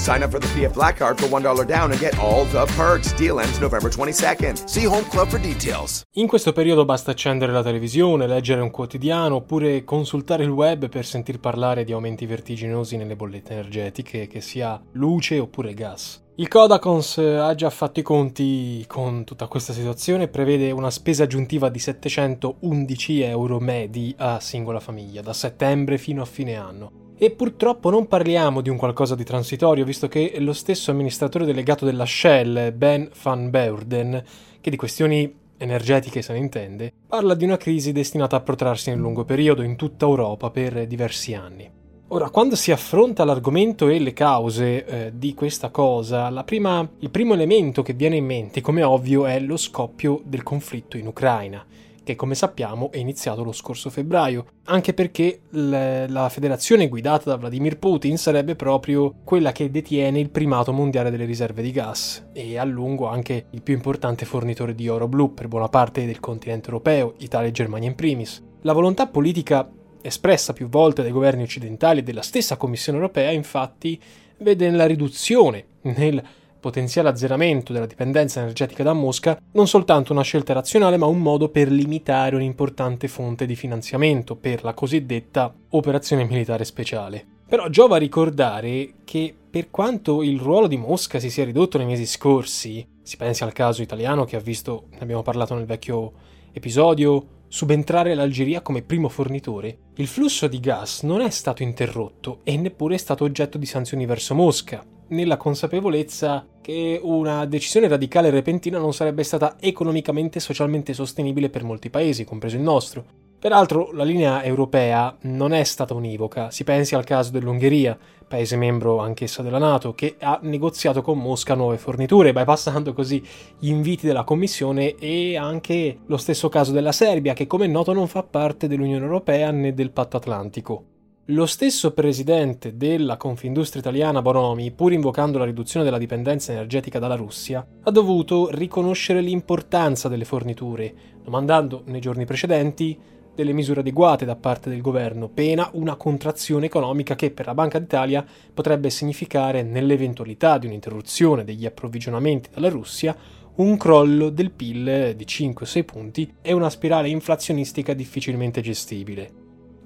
Sign up for the PF Black Card for $1 down and get all the perks. Deal ends November 22nd. See Home Club for details. In questo periodo basta accendere la televisione, leggere un quotidiano oppure consultare il web per sentir parlare di aumenti vertiginosi nelle bollette energetiche, che sia luce oppure gas. Il Codacons ha già fatto i conti con tutta questa situazione e prevede una spesa aggiuntiva di 711 euro medi a singola famiglia da settembre fino a fine anno. E purtroppo non parliamo di un qualcosa di transitorio, visto che lo stesso amministratore delegato della Shell, Ben van Beurden, che di questioni energetiche se ne intende, parla di una crisi destinata a protrarsi nel lungo periodo in tutta Europa per diversi anni. Ora, quando si affronta l'argomento e le cause eh, di questa cosa, prima, il primo elemento che viene in mente, come ovvio, è lo scoppio del conflitto in Ucraina che come sappiamo è iniziato lo scorso febbraio, anche perché l- la federazione guidata da Vladimir Putin sarebbe proprio quella che detiene il primato mondiale delle riserve di gas e a lungo anche il più importante fornitore di oro blu per buona parte del continente europeo, Italia e Germania in primis. La volontà politica espressa più volte dai governi occidentali e della stessa Commissione europea, infatti, vede nella riduzione, nel potenziale azzeramento della dipendenza energetica da Mosca non soltanto una scelta razionale, ma un modo per limitare un'importante fonte di finanziamento per la cosiddetta operazione militare speciale. Però giova ricordare che per quanto il ruolo di Mosca si sia ridotto nei mesi scorsi, si pensi al caso italiano che ha visto, ne abbiamo parlato nel vecchio episodio, subentrare l'Algeria come primo fornitore, il flusso di gas non è stato interrotto e neppure è stato oggetto di sanzioni verso Mosca, nella consapevolezza che una decisione radicale e repentina non sarebbe stata economicamente e socialmente sostenibile per molti paesi, compreso il nostro. Peraltro la linea europea non è stata univoca, si pensi al caso dell'Ungheria, paese membro anch'essa della Nato, che ha negoziato con Mosca nuove forniture, bypassando così gli inviti della Commissione e anche lo stesso caso della Serbia, che come è noto non fa parte dell'Unione Europea né del Patto Atlantico. Lo stesso presidente della Confindustria italiana Bonomi, pur invocando la riduzione della dipendenza energetica dalla Russia, ha dovuto riconoscere l'importanza delle forniture, domandando nei giorni precedenti delle misure adeguate da parte del governo, pena una contrazione economica che per la Banca d'Italia potrebbe significare, nell'eventualità di un'interruzione degli approvvigionamenti dalla Russia, un crollo del PIL di 5-6 punti e una spirale inflazionistica difficilmente gestibile.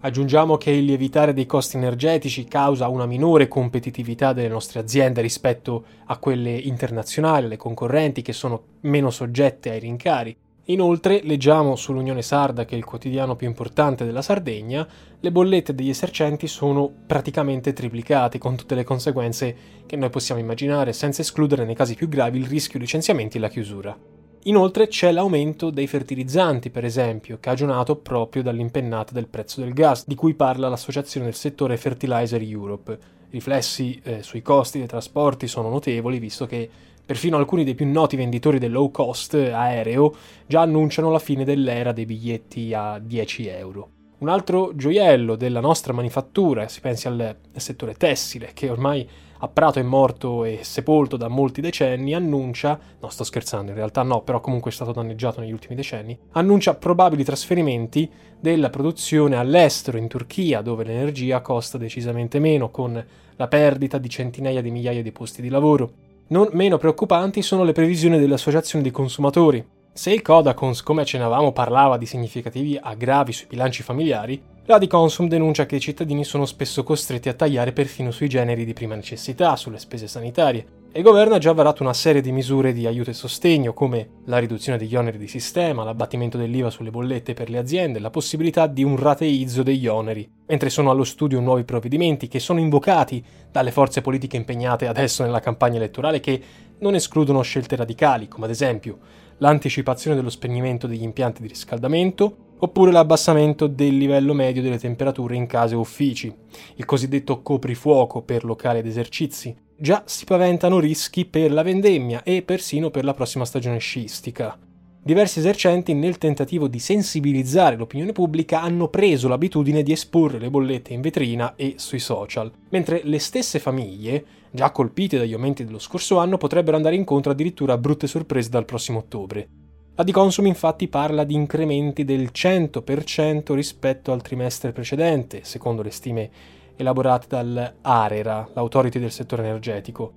Aggiungiamo che il lievitare dei costi energetici causa una minore competitività delle nostre aziende rispetto a quelle internazionali, le concorrenti che sono meno soggette ai rincari. Inoltre, leggiamo sull'Unione Sarda, che è il quotidiano più importante della Sardegna, le bollette degli esercenti sono praticamente triplicate, con tutte le conseguenze che noi possiamo immaginare, senza escludere nei casi più gravi il rischio licenziamenti e la chiusura. Inoltre c'è l'aumento dei fertilizzanti, per esempio, cagionato proprio dall'impennata del prezzo del gas, di cui parla l'associazione del settore Fertilizer Europe. I riflessi eh, sui costi dei trasporti sono notevoli, visto che perfino alcuni dei più noti venditori del low cost aereo già annunciano la fine dell'era dei biglietti a 10 euro. Un altro gioiello della nostra manifattura, si pensi al settore tessile, che ormai a Prato è morto e sepolto da molti decenni, annuncia, no sto scherzando in realtà no, però comunque è stato danneggiato negli ultimi decenni, annuncia probabili trasferimenti della produzione all'estero, in Turchia, dove l'energia costa decisamente meno, con la perdita di centinaia di migliaia di posti di lavoro. Non meno preoccupanti sono le previsioni delle associazioni dei consumatori, se il Codacons, come accennavamo, parlava di significativi aggravi sui bilanci familiari, la di Consum denuncia che i cittadini sono spesso costretti a tagliare perfino sui generi di prima necessità, sulle spese sanitarie, E il governo ha già varato una serie di misure di aiuto e sostegno, come la riduzione degli oneri di sistema, l'abbattimento dell'IVA sulle bollette per le aziende, la possibilità di un rateizzo degli oneri, mentre sono allo studio nuovi provvedimenti che sono invocati dalle forze politiche impegnate adesso nella campagna elettorale che non escludono scelte radicali, come ad esempio l'anticipazione dello spegnimento degli impianti di riscaldamento, oppure l'abbassamento del livello medio delle temperature in case o uffici, il cosiddetto coprifuoco per locali ed esercizi, Già si paventano rischi per la vendemmia e persino per la prossima stagione sciistica. Diversi esercenti, nel tentativo di sensibilizzare l'opinione pubblica, hanno preso l'abitudine di esporre le bollette in vetrina e sui social, mentre le stesse famiglie, già colpite dagli aumenti dello scorso anno, potrebbero andare incontro addirittura a brutte sorprese dal prossimo ottobre. La Diconsum infatti parla di incrementi del 100% rispetto al trimestre precedente, secondo le stime elaborate dall'ARERA, l'autority del settore energetico.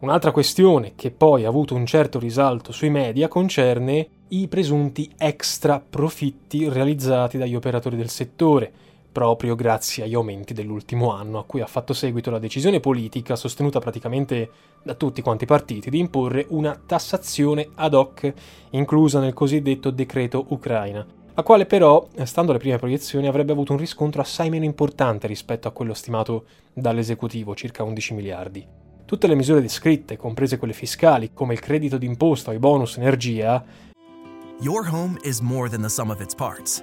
Un'altra questione che poi ha avuto un certo risalto sui media concerne i presunti extra profitti realizzati dagli operatori del settore, proprio grazie agli aumenti dell'ultimo anno, a cui ha fatto seguito la decisione politica sostenuta praticamente da tutti quanti i partiti di imporre una tassazione ad hoc inclusa nel cosiddetto decreto Ucraina, la quale però, stando alle prime proiezioni, avrebbe avuto un riscontro assai meno importante rispetto a quello stimato dall'esecutivo, circa 11 miliardi. Tutte le misure descritte, comprese quelle fiscali, come il credito d'imposta o i bonus energia, Your home is more than the sum of its parts,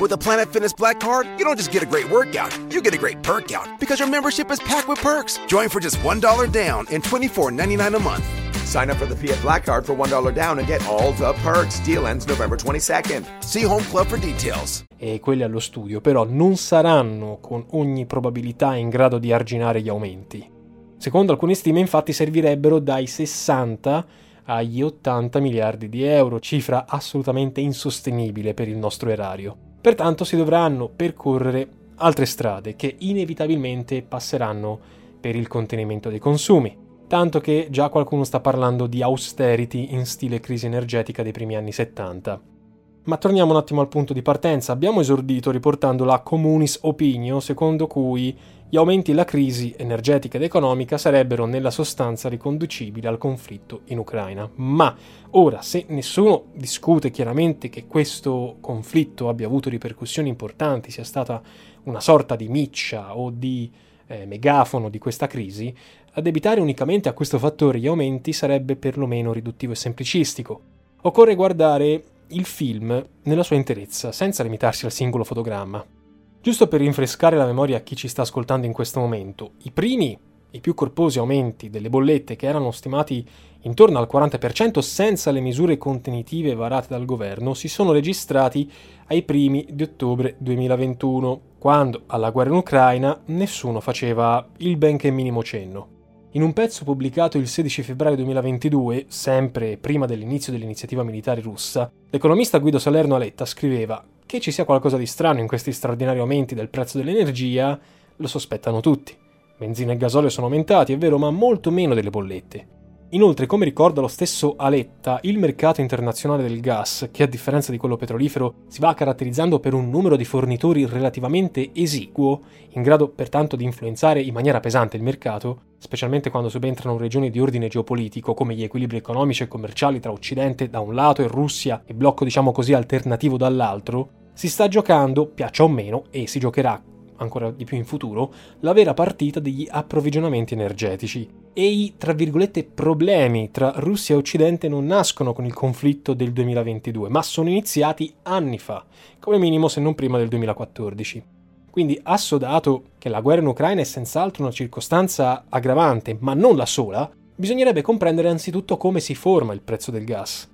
With a Planet Fitness Black Card, you don't just get a great workout, you get a great perk out because your membership is packed with perks. Join for just $1 down and $24.99 a month. Sign up for the Fiat Black Card for $1 down and get all the perks. Deal ends November 22nd. See Home Club for details. e quelli allo studio, però non saranno con ogni probabilità in grado di arginare gli aumenti. Secondo alcune stime infatti servirebbero dai 60 agli 80 miliardi di euro, cifra assolutamente insostenibile per il nostro erario. Pertanto si dovranno percorrere altre strade che inevitabilmente passeranno per il contenimento dei consumi, tanto che già qualcuno sta parlando di austerity in stile crisi energetica dei primi anni 70. Ma torniamo un attimo al punto di partenza. Abbiamo esordito riportando la communis opinio secondo cui gli aumenti e la crisi energetica ed economica sarebbero nella sostanza riconducibili al conflitto in Ucraina. Ma ora, se nessuno discute chiaramente che questo conflitto abbia avuto ripercussioni importanti, sia stata una sorta di miccia o di eh, megafono di questa crisi, addebitare unicamente a questo fattore gli aumenti sarebbe perlomeno riduttivo e semplicistico. Occorre guardare il film nella sua interezza, senza limitarsi al singolo fotogramma. Giusto per rinfrescare la memoria a chi ci sta ascoltando in questo momento, i primi, i più corposi aumenti delle bollette che erano stimati intorno al 40% senza le misure contenitive varate dal governo si sono registrati ai primi di ottobre 2021, quando alla guerra in Ucraina nessuno faceva il benché minimo cenno. In un pezzo pubblicato il 16 febbraio 2022, sempre prima dell'inizio dell'iniziativa militare russa, l'economista Guido Salerno Aletta scriveva che ci sia qualcosa di strano in questi straordinari aumenti del prezzo dell'energia, lo sospettano tutti. Benzina e gasolio sono aumentati, è vero, ma molto meno delle bollette. Inoltre, come ricorda lo stesso Aletta, il mercato internazionale del gas, che a differenza di quello petrolifero si va caratterizzando per un numero di fornitori relativamente esiguo, in grado pertanto di influenzare in maniera pesante il mercato, specialmente quando subentrano regioni di ordine geopolitico come gli equilibri economici e commerciali tra Occidente da un lato e Russia e blocco diciamo così alternativo dall'altro, si sta giocando, piaccia o meno, e si giocherà ancora di più in futuro, la vera partita degli approvvigionamenti energetici. E i, tra virgolette, problemi tra Russia e Occidente non nascono con il conflitto del 2022, ma sono iniziati anni fa, come minimo se non prima del 2014. Quindi, assodato che la guerra in Ucraina è senz'altro una circostanza aggravante, ma non la sola, bisognerebbe comprendere anzitutto come si forma il prezzo del gas.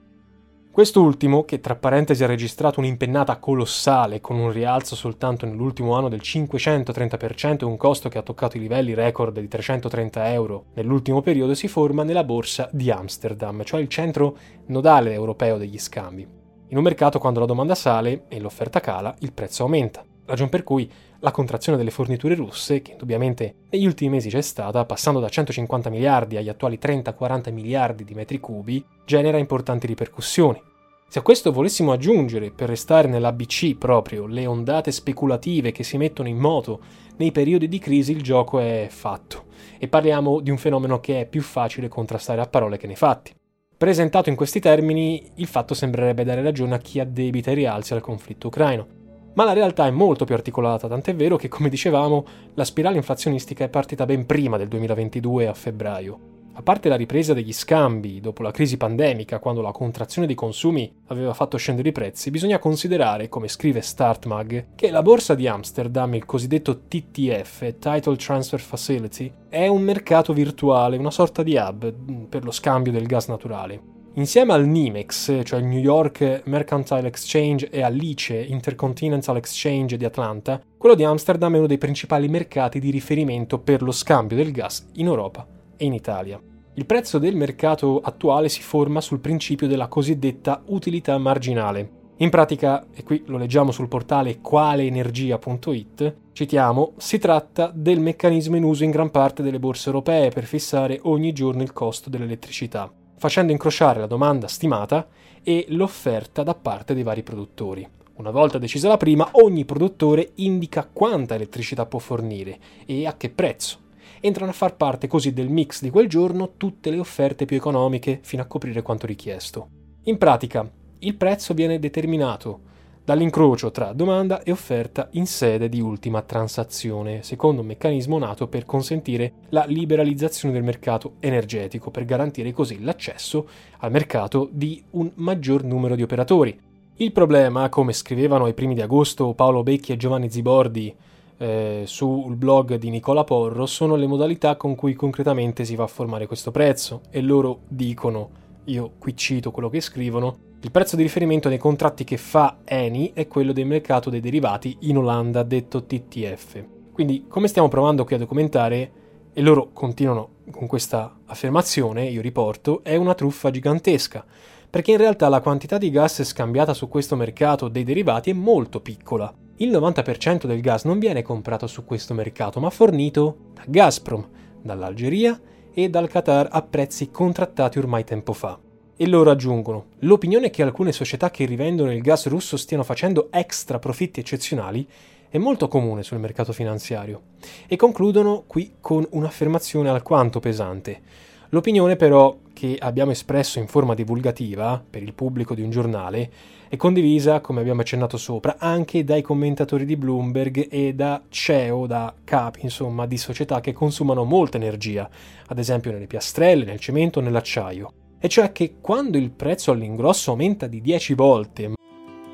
Quest'ultimo, che tra parentesi ha registrato un'impennata colossale con un rialzo soltanto nell'ultimo anno del 530% e un costo che ha toccato i livelli record di 330 euro nell'ultimo periodo, si forma nella borsa di Amsterdam, cioè il centro nodale europeo degli scambi. In un mercato quando la domanda sale e l'offerta cala, il prezzo aumenta, ragion per cui la contrazione delle forniture russe, che indubbiamente negli ultimi mesi c'è stata, passando da 150 miliardi agli attuali 30-40 miliardi di metri cubi, genera importanti ripercussioni. Se a questo volessimo aggiungere, per restare nell'ABC proprio, le ondate speculative che si mettono in moto nei periodi di crisi, il gioco è fatto. E parliamo di un fenomeno che è più facile contrastare a parole che nei fatti. Presentato in questi termini, il fatto sembrerebbe dare ragione a chi addebita i rialzi al conflitto ucraino. Ma la realtà è molto più articolata, tant'è vero che, come dicevamo, la spirale inflazionistica è partita ben prima del 2022 a febbraio. A parte la ripresa degli scambi dopo la crisi pandemica, quando la contrazione dei consumi aveva fatto scendere i prezzi, bisogna considerare, come scrive StartMag, che la borsa di Amsterdam, il cosiddetto TTF, Title Transfer Facility, è un mercato virtuale, una sorta di hub mm, per lo scambio del gas naturale. Insieme al NYMEX, cioè il New York Mercantile Exchange, e all'ICE, Intercontinental Exchange di Atlanta, quello di Amsterdam è uno dei principali mercati di riferimento per lo scambio del gas in Europa e in Italia. Il prezzo del mercato attuale si forma sul principio della cosiddetta utilità marginale. In pratica, e qui lo leggiamo sul portale qualeenergia.it, citiamo, si tratta del meccanismo in uso in gran parte delle borse europee per fissare ogni giorno il costo dell'elettricità, facendo incrociare la domanda stimata e l'offerta da parte dei vari produttori. Una volta decisa la prima, ogni produttore indica quanta elettricità può fornire e a che prezzo entrano a far parte così del mix di quel giorno tutte le offerte più economiche fino a coprire quanto richiesto. In pratica, il prezzo viene determinato dall'incrocio tra domanda e offerta in sede di ultima transazione, secondo un meccanismo nato per consentire la liberalizzazione del mercato energetico, per garantire così l'accesso al mercato di un maggior numero di operatori. Il problema, come scrivevano ai primi di agosto Paolo Becchi e Giovanni Zibordi eh, sul blog di Nicola Porro sono le modalità con cui concretamente si va a formare questo prezzo e loro dicono, io qui cito quello che scrivono, il prezzo di riferimento nei contratti che fa Eni è quello del mercato dei derivati in Olanda detto TTF. Quindi come stiamo provando qui a documentare, e loro continuano con questa affermazione, io riporto, è una truffa gigantesca, perché in realtà la quantità di gas scambiata su questo mercato dei derivati è molto piccola il 90% del gas non viene comprato su questo mercato, ma fornito da Gazprom, dall'Algeria e dal Qatar a prezzi contrattati ormai tempo fa. E loro aggiungono, l'opinione che alcune società che rivendono il gas russo stiano facendo extra profitti eccezionali è molto comune sul mercato finanziario. E concludono qui con un'affermazione alquanto pesante. L'opinione però che abbiamo espresso in forma divulgativa per il pubblico di un giornale è condivisa, come abbiamo accennato sopra, anche dai commentatori di Bloomberg e da CEO, da capi, insomma, di società che consumano molta energia, ad esempio nelle piastrelle, nel cemento, nell'acciaio. E cioè che quando il prezzo all'ingrosso aumenta di 10 volte.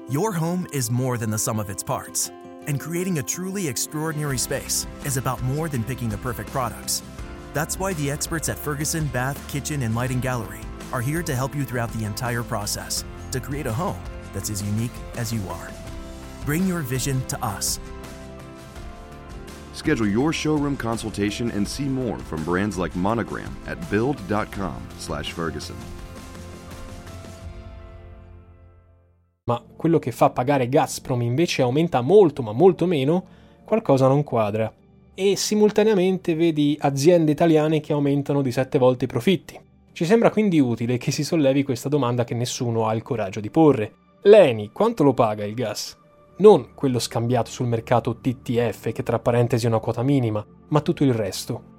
Your home is more than the sum of its parts, and creating a truly extraordinary space is about more than picking the perfect products. That's why the experts at Ferguson Bath, Kitchen, and Lighting Gallery are here to help you throughout the entire process to create a home that's as unique as you are. Bring your vision to us. Schedule your showroom consultation and see more from brands like Monogram at build.com/ferguson. Ma quello che fa pagare Gazprom invece aumenta molto ma molto meno, qualcosa non quadra. E simultaneamente vedi aziende italiane che aumentano di 7 volte i profitti. Ci sembra quindi utile che si sollevi questa domanda che nessuno ha il coraggio di porre. L'Eni quanto lo paga il gas? Non quello scambiato sul mercato TTF, che tra parentesi è una quota minima, ma tutto il resto.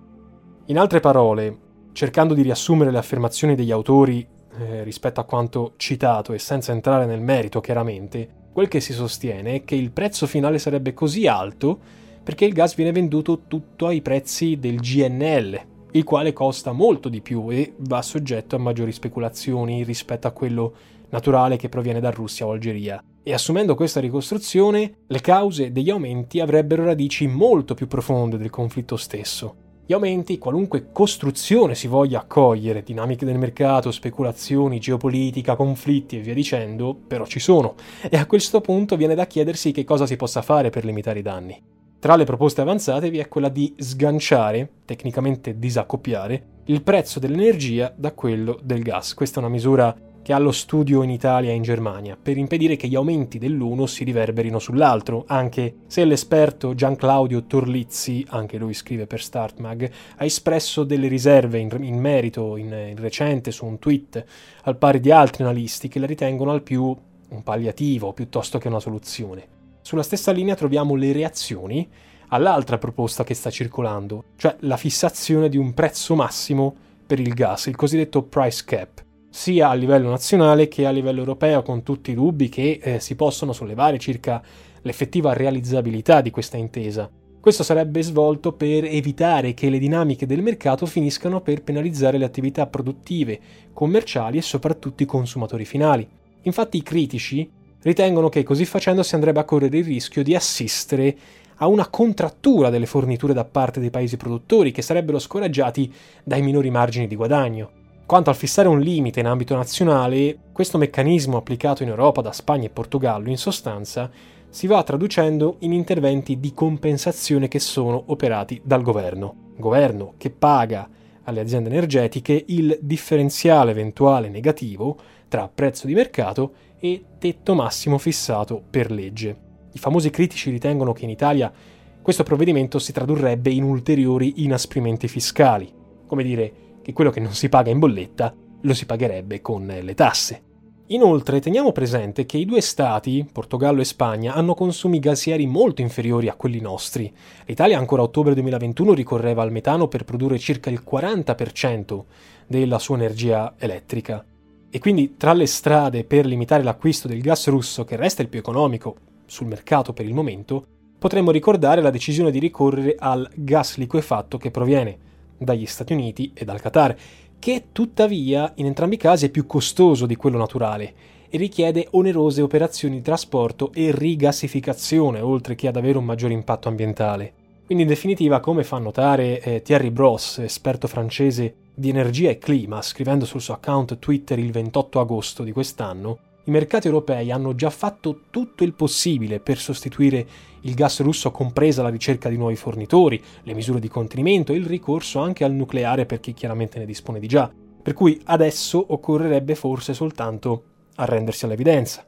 In altre parole, cercando di riassumere le affermazioni degli autori eh, rispetto a quanto citato e senza entrare nel merito chiaramente, quel che si sostiene è che il prezzo finale sarebbe così alto perché il gas viene venduto tutto ai prezzi del GNL, il quale costa molto di più e va soggetto a maggiori speculazioni rispetto a quello naturale che proviene da Russia o Algeria. E assumendo questa ricostruzione, le cause degli aumenti avrebbero radici molto più profonde del conflitto stesso. Gli aumenti, qualunque costruzione si voglia accogliere, dinamiche del mercato, speculazioni, geopolitica, conflitti e via dicendo, però ci sono, e a questo punto viene da chiedersi che cosa si possa fare per limitare i danni. Tra le proposte avanzate vi è quella di sganciare, tecnicamente disaccoppiare, il prezzo dell'energia da quello del gas. Questa è una misura che ha lo studio in Italia e in Germania, per impedire che gli aumenti dell'uno si riverberino sull'altro, anche se l'esperto Gian Claudio Torlizzi, anche lui scrive per StartMag, ha espresso delle riserve in, in merito in, in recente su un tweet, al pari di altri analisti che la ritengono al più un palliativo piuttosto che una soluzione. Sulla stessa linea troviamo le reazioni all'altra proposta che sta circolando, cioè la fissazione di un prezzo massimo per il gas, il cosiddetto price cap sia a livello nazionale che a livello europeo, con tutti i dubbi che eh, si possono sollevare circa l'effettiva realizzabilità di questa intesa. Questo sarebbe svolto per evitare che le dinamiche del mercato finiscano per penalizzare le attività produttive, commerciali e soprattutto i consumatori finali. Infatti i critici ritengono che così facendo si andrebbe a correre il rischio di assistere a una contrattura delle forniture da parte dei paesi produttori che sarebbero scoraggiati dai minori margini di guadagno. Quanto al fissare un limite in ambito nazionale, questo meccanismo applicato in Europa da Spagna e Portogallo in sostanza si va traducendo in interventi di compensazione che sono operati dal governo. Governo che paga alle aziende energetiche il differenziale eventuale negativo tra prezzo di mercato e tetto massimo fissato per legge. I famosi critici ritengono che in Italia questo provvedimento si tradurrebbe in ulteriori inasprimenti fiscali, come dire che quello che non si paga in bolletta lo si pagherebbe con le tasse. Inoltre teniamo presente che i due stati, Portogallo e Spagna, hanno consumi gassieri molto inferiori a quelli nostri. L'Italia ancora a ottobre 2021 ricorreva al metano per produrre circa il 40% della sua energia elettrica. E quindi tra le strade per limitare l'acquisto del gas russo, che resta il più economico sul mercato per il momento, potremmo ricordare la decisione di ricorrere al gas liquefatto che proviene dagli Stati Uniti e dal Qatar, che tuttavia in entrambi i casi è più costoso di quello naturale e richiede onerose operazioni di trasporto e rigassificazione, oltre che ad avere un maggiore impatto ambientale. Quindi in definitiva, come fa notare eh, Thierry Bros, esperto francese di energia e clima, scrivendo sul suo account Twitter il 28 agosto di quest'anno, i mercati europei hanno già fatto tutto il possibile per sostituire il gas russo, compresa la ricerca di nuovi fornitori, le misure di contenimento e il ricorso anche al nucleare per chi chiaramente ne dispone di già. Per cui adesso occorrerebbe forse soltanto arrendersi all'evidenza.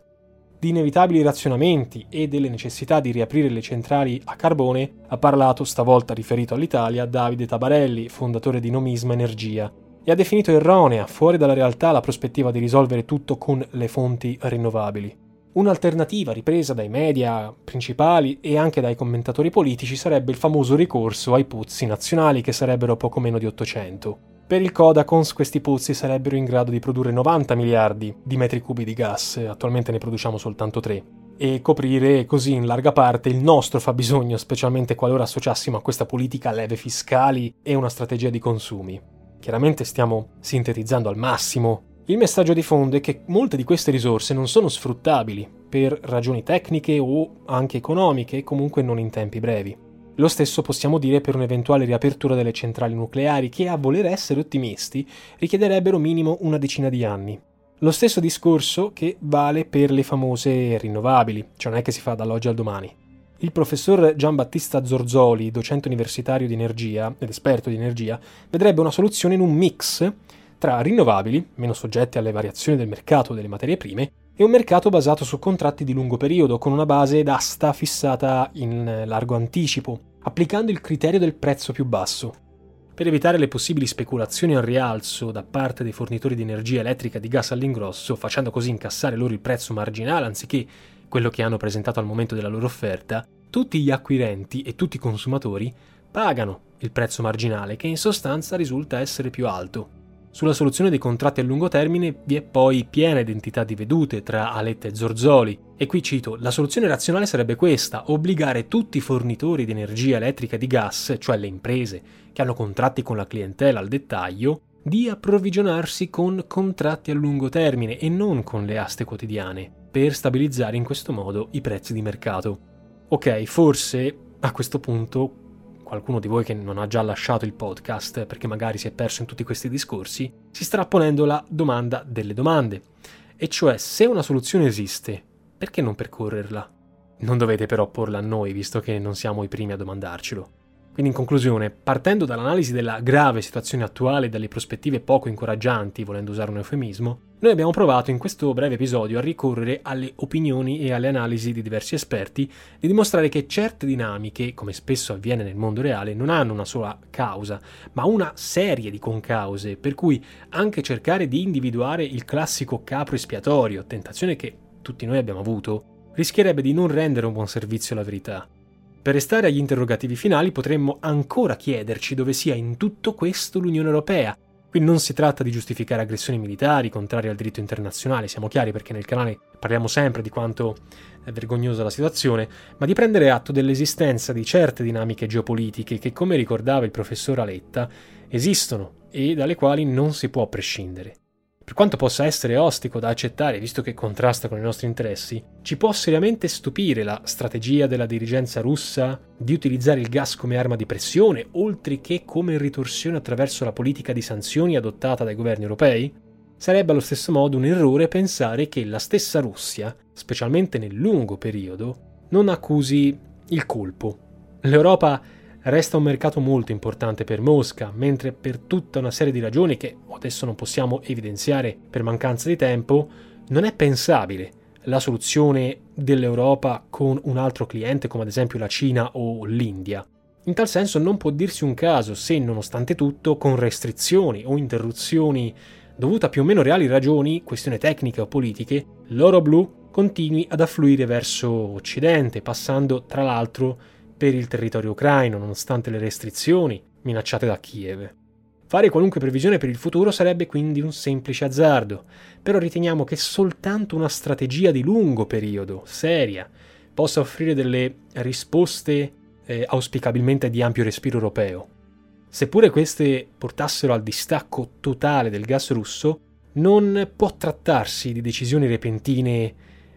Di inevitabili razionamenti e delle necessità di riaprire le centrali a carbone ha parlato, stavolta riferito all'Italia, Davide Tabarelli, fondatore di Nomisma Energia, e ha definito erronea, fuori dalla realtà, la prospettiva di risolvere tutto con le fonti rinnovabili. Un'alternativa ripresa dai media principali e anche dai commentatori politici sarebbe il famoso ricorso ai pozzi nazionali che sarebbero poco meno di 800. Per il Codacons questi pozzi sarebbero in grado di produrre 90 miliardi di metri cubi di gas, attualmente ne produciamo soltanto 3, e coprire così in larga parte il nostro fabbisogno, specialmente qualora associassimo a questa politica leve fiscali e una strategia di consumi. Chiaramente stiamo sintetizzando al massimo. Il messaggio di fondo è che molte di queste risorse non sono sfruttabili per ragioni tecniche o anche economiche comunque non in tempi brevi. Lo stesso possiamo dire per un'eventuale riapertura delle centrali nucleari che, a voler essere ottimisti, richiederebbero minimo una decina di anni. Lo stesso discorso che vale per le famose rinnovabili, cioè non è che si fa dall'oggi al domani. Il professor Giambattista Zorzoli, docente universitario di energia ed esperto di energia, vedrebbe una soluzione in un mix tra rinnovabili, meno soggetti alle variazioni del mercato delle materie prime, e un mercato basato su contratti di lungo periodo, con una base d'asta fissata in largo anticipo, applicando il criterio del prezzo più basso. Per evitare le possibili speculazioni al rialzo da parte dei fornitori di energia elettrica di gas all'ingrosso, facendo così incassare loro il prezzo marginale anziché quello che hanno presentato al momento della loro offerta, tutti gli acquirenti e tutti i consumatori pagano il prezzo marginale che in sostanza risulta essere più alto. Sulla soluzione dei contratti a lungo termine vi è poi piena identità di vedute tra Aletta e Zorzoli. E qui cito, la soluzione razionale sarebbe questa, obbligare tutti i fornitori di energia elettrica e di gas, cioè le imprese che hanno contratti con la clientela al dettaglio, di approvvigionarsi con contratti a lungo termine e non con le aste quotidiane per stabilizzare in questo modo i prezzi di mercato. Ok, forse a questo punto qualcuno di voi che non ha già lasciato il podcast perché magari si è perso in tutti questi discorsi, si starà ponendo la domanda delle domande. E cioè, se una soluzione esiste, perché non percorrerla? Non dovete però porla a noi, visto che non siamo i primi a domandarcelo. Quindi in conclusione, partendo dall'analisi della grave situazione attuale e dalle prospettive poco incoraggianti, volendo usare un eufemismo, noi abbiamo provato in questo breve episodio a ricorrere alle opinioni e alle analisi di diversi esperti di dimostrare che certe dinamiche, come spesso avviene nel mondo reale, non hanno una sola causa, ma una serie di concause, per cui anche cercare di individuare il classico capro espiatorio, tentazione che tutti noi abbiamo avuto, rischierebbe di non rendere un buon servizio alla verità. Per restare agli interrogativi finali potremmo ancora chiederci dove sia in tutto questo l'Unione Europea. Qui non si tratta di giustificare aggressioni militari contrarie al diritto internazionale, siamo chiari perché nel canale parliamo sempre di quanto è vergognosa la situazione, ma di prendere atto dell'esistenza di certe dinamiche geopolitiche che, come ricordava il professor Aletta, esistono e dalle quali non si può prescindere. Per quanto possa essere ostico da accettare, visto che contrasta con i nostri interessi, ci può seriamente stupire la strategia della dirigenza russa di utilizzare il gas come arma di pressione, oltre che come ritorsione attraverso la politica di sanzioni adottata dai governi europei? Sarebbe allo stesso modo un errore pensare che la stessa Russia, specialmente nel lungo periodo, non accusi il colpo. L'Europa resta un mercato molto importante per Mosca, mentre per tutta una serie di ragioni che adesso non possiamo evidenziare per mancanza di tempo, non è pensabile la soluzione dell'Europa con un altro cliente come ad esempio la Cina o l'India. In tal senso non può dirsi un caso se, nonostante tutto, con restrizioni o interruzioni dovute a più o meno reali ragioni, questioni tecniche o politiche, l'oro blu continui ad affluire verso Occidente, passando tra l'altro per il territorio ucraino, nonostante le restrizioni minacciate da Kiev. Fare qualunque previsione per il futuro sarebbe quindi un semplice azzardo, però riteniamo che soltanto una strategia di lungo periodo, seria, possa offrire delle risposte eh, auspicabilmente di ampio respiro europeo. Seppure queste portassero al distacco totale del gas russo, non può trattarsi di decisioni repentine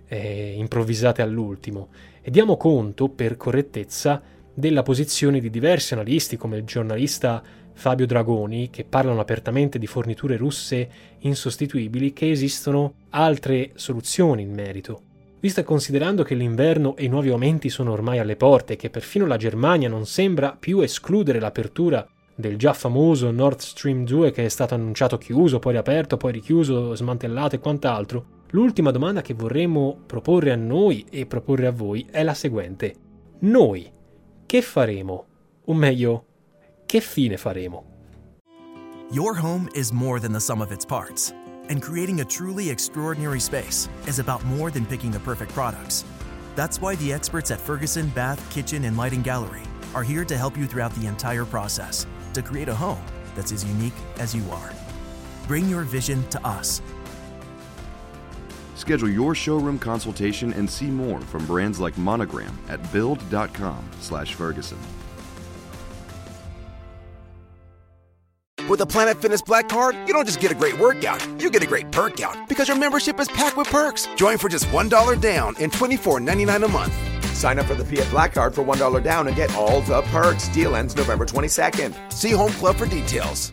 eh, improvvisate all'ultimo, e diamo conto, per correttezza, della posizione di diversi analisti come il giornalista Fabio Dragoni, che parlano apertamente di forniture russe insostituibili, che esistono altre soluzioni in merito. Visto e considerando che l'inverno e i nuovi aumenti sono ormai alle porte e che perfino la Germania non sembra più escludere l'apertura del già famoso Nord Stream 2 che è stato annunciato chiuso, poi riaperto, poi richiuso, smantellato e quant'altro, L'ultima domanda che vorremmo proporre a noi e proporre a voi è la seguente. Noi che faremo? O meglio, che fine faremo? Your home is more than the sum of its parts, and creating a truly extraordinary space is about more than picking the perfect products. That's why the experts at Ferguson Bath, Kitchen, and Lighting Gallery are here to help you throughout the entire process to create a home that's as unique as you are. Bring your vision to us Schedule your showroom consultation and see more from brands like Monogram at build.com/ferguson. With a Planet Fitness Black Card, you don't just get a great workout, you get a great perk out because your membership is packed with perks. Join for just $1 down and $24.99 a month. Sign up for the Fiat Black Card for $1 down and get all the perks. Deal ends November 22nd. See Home Club for details.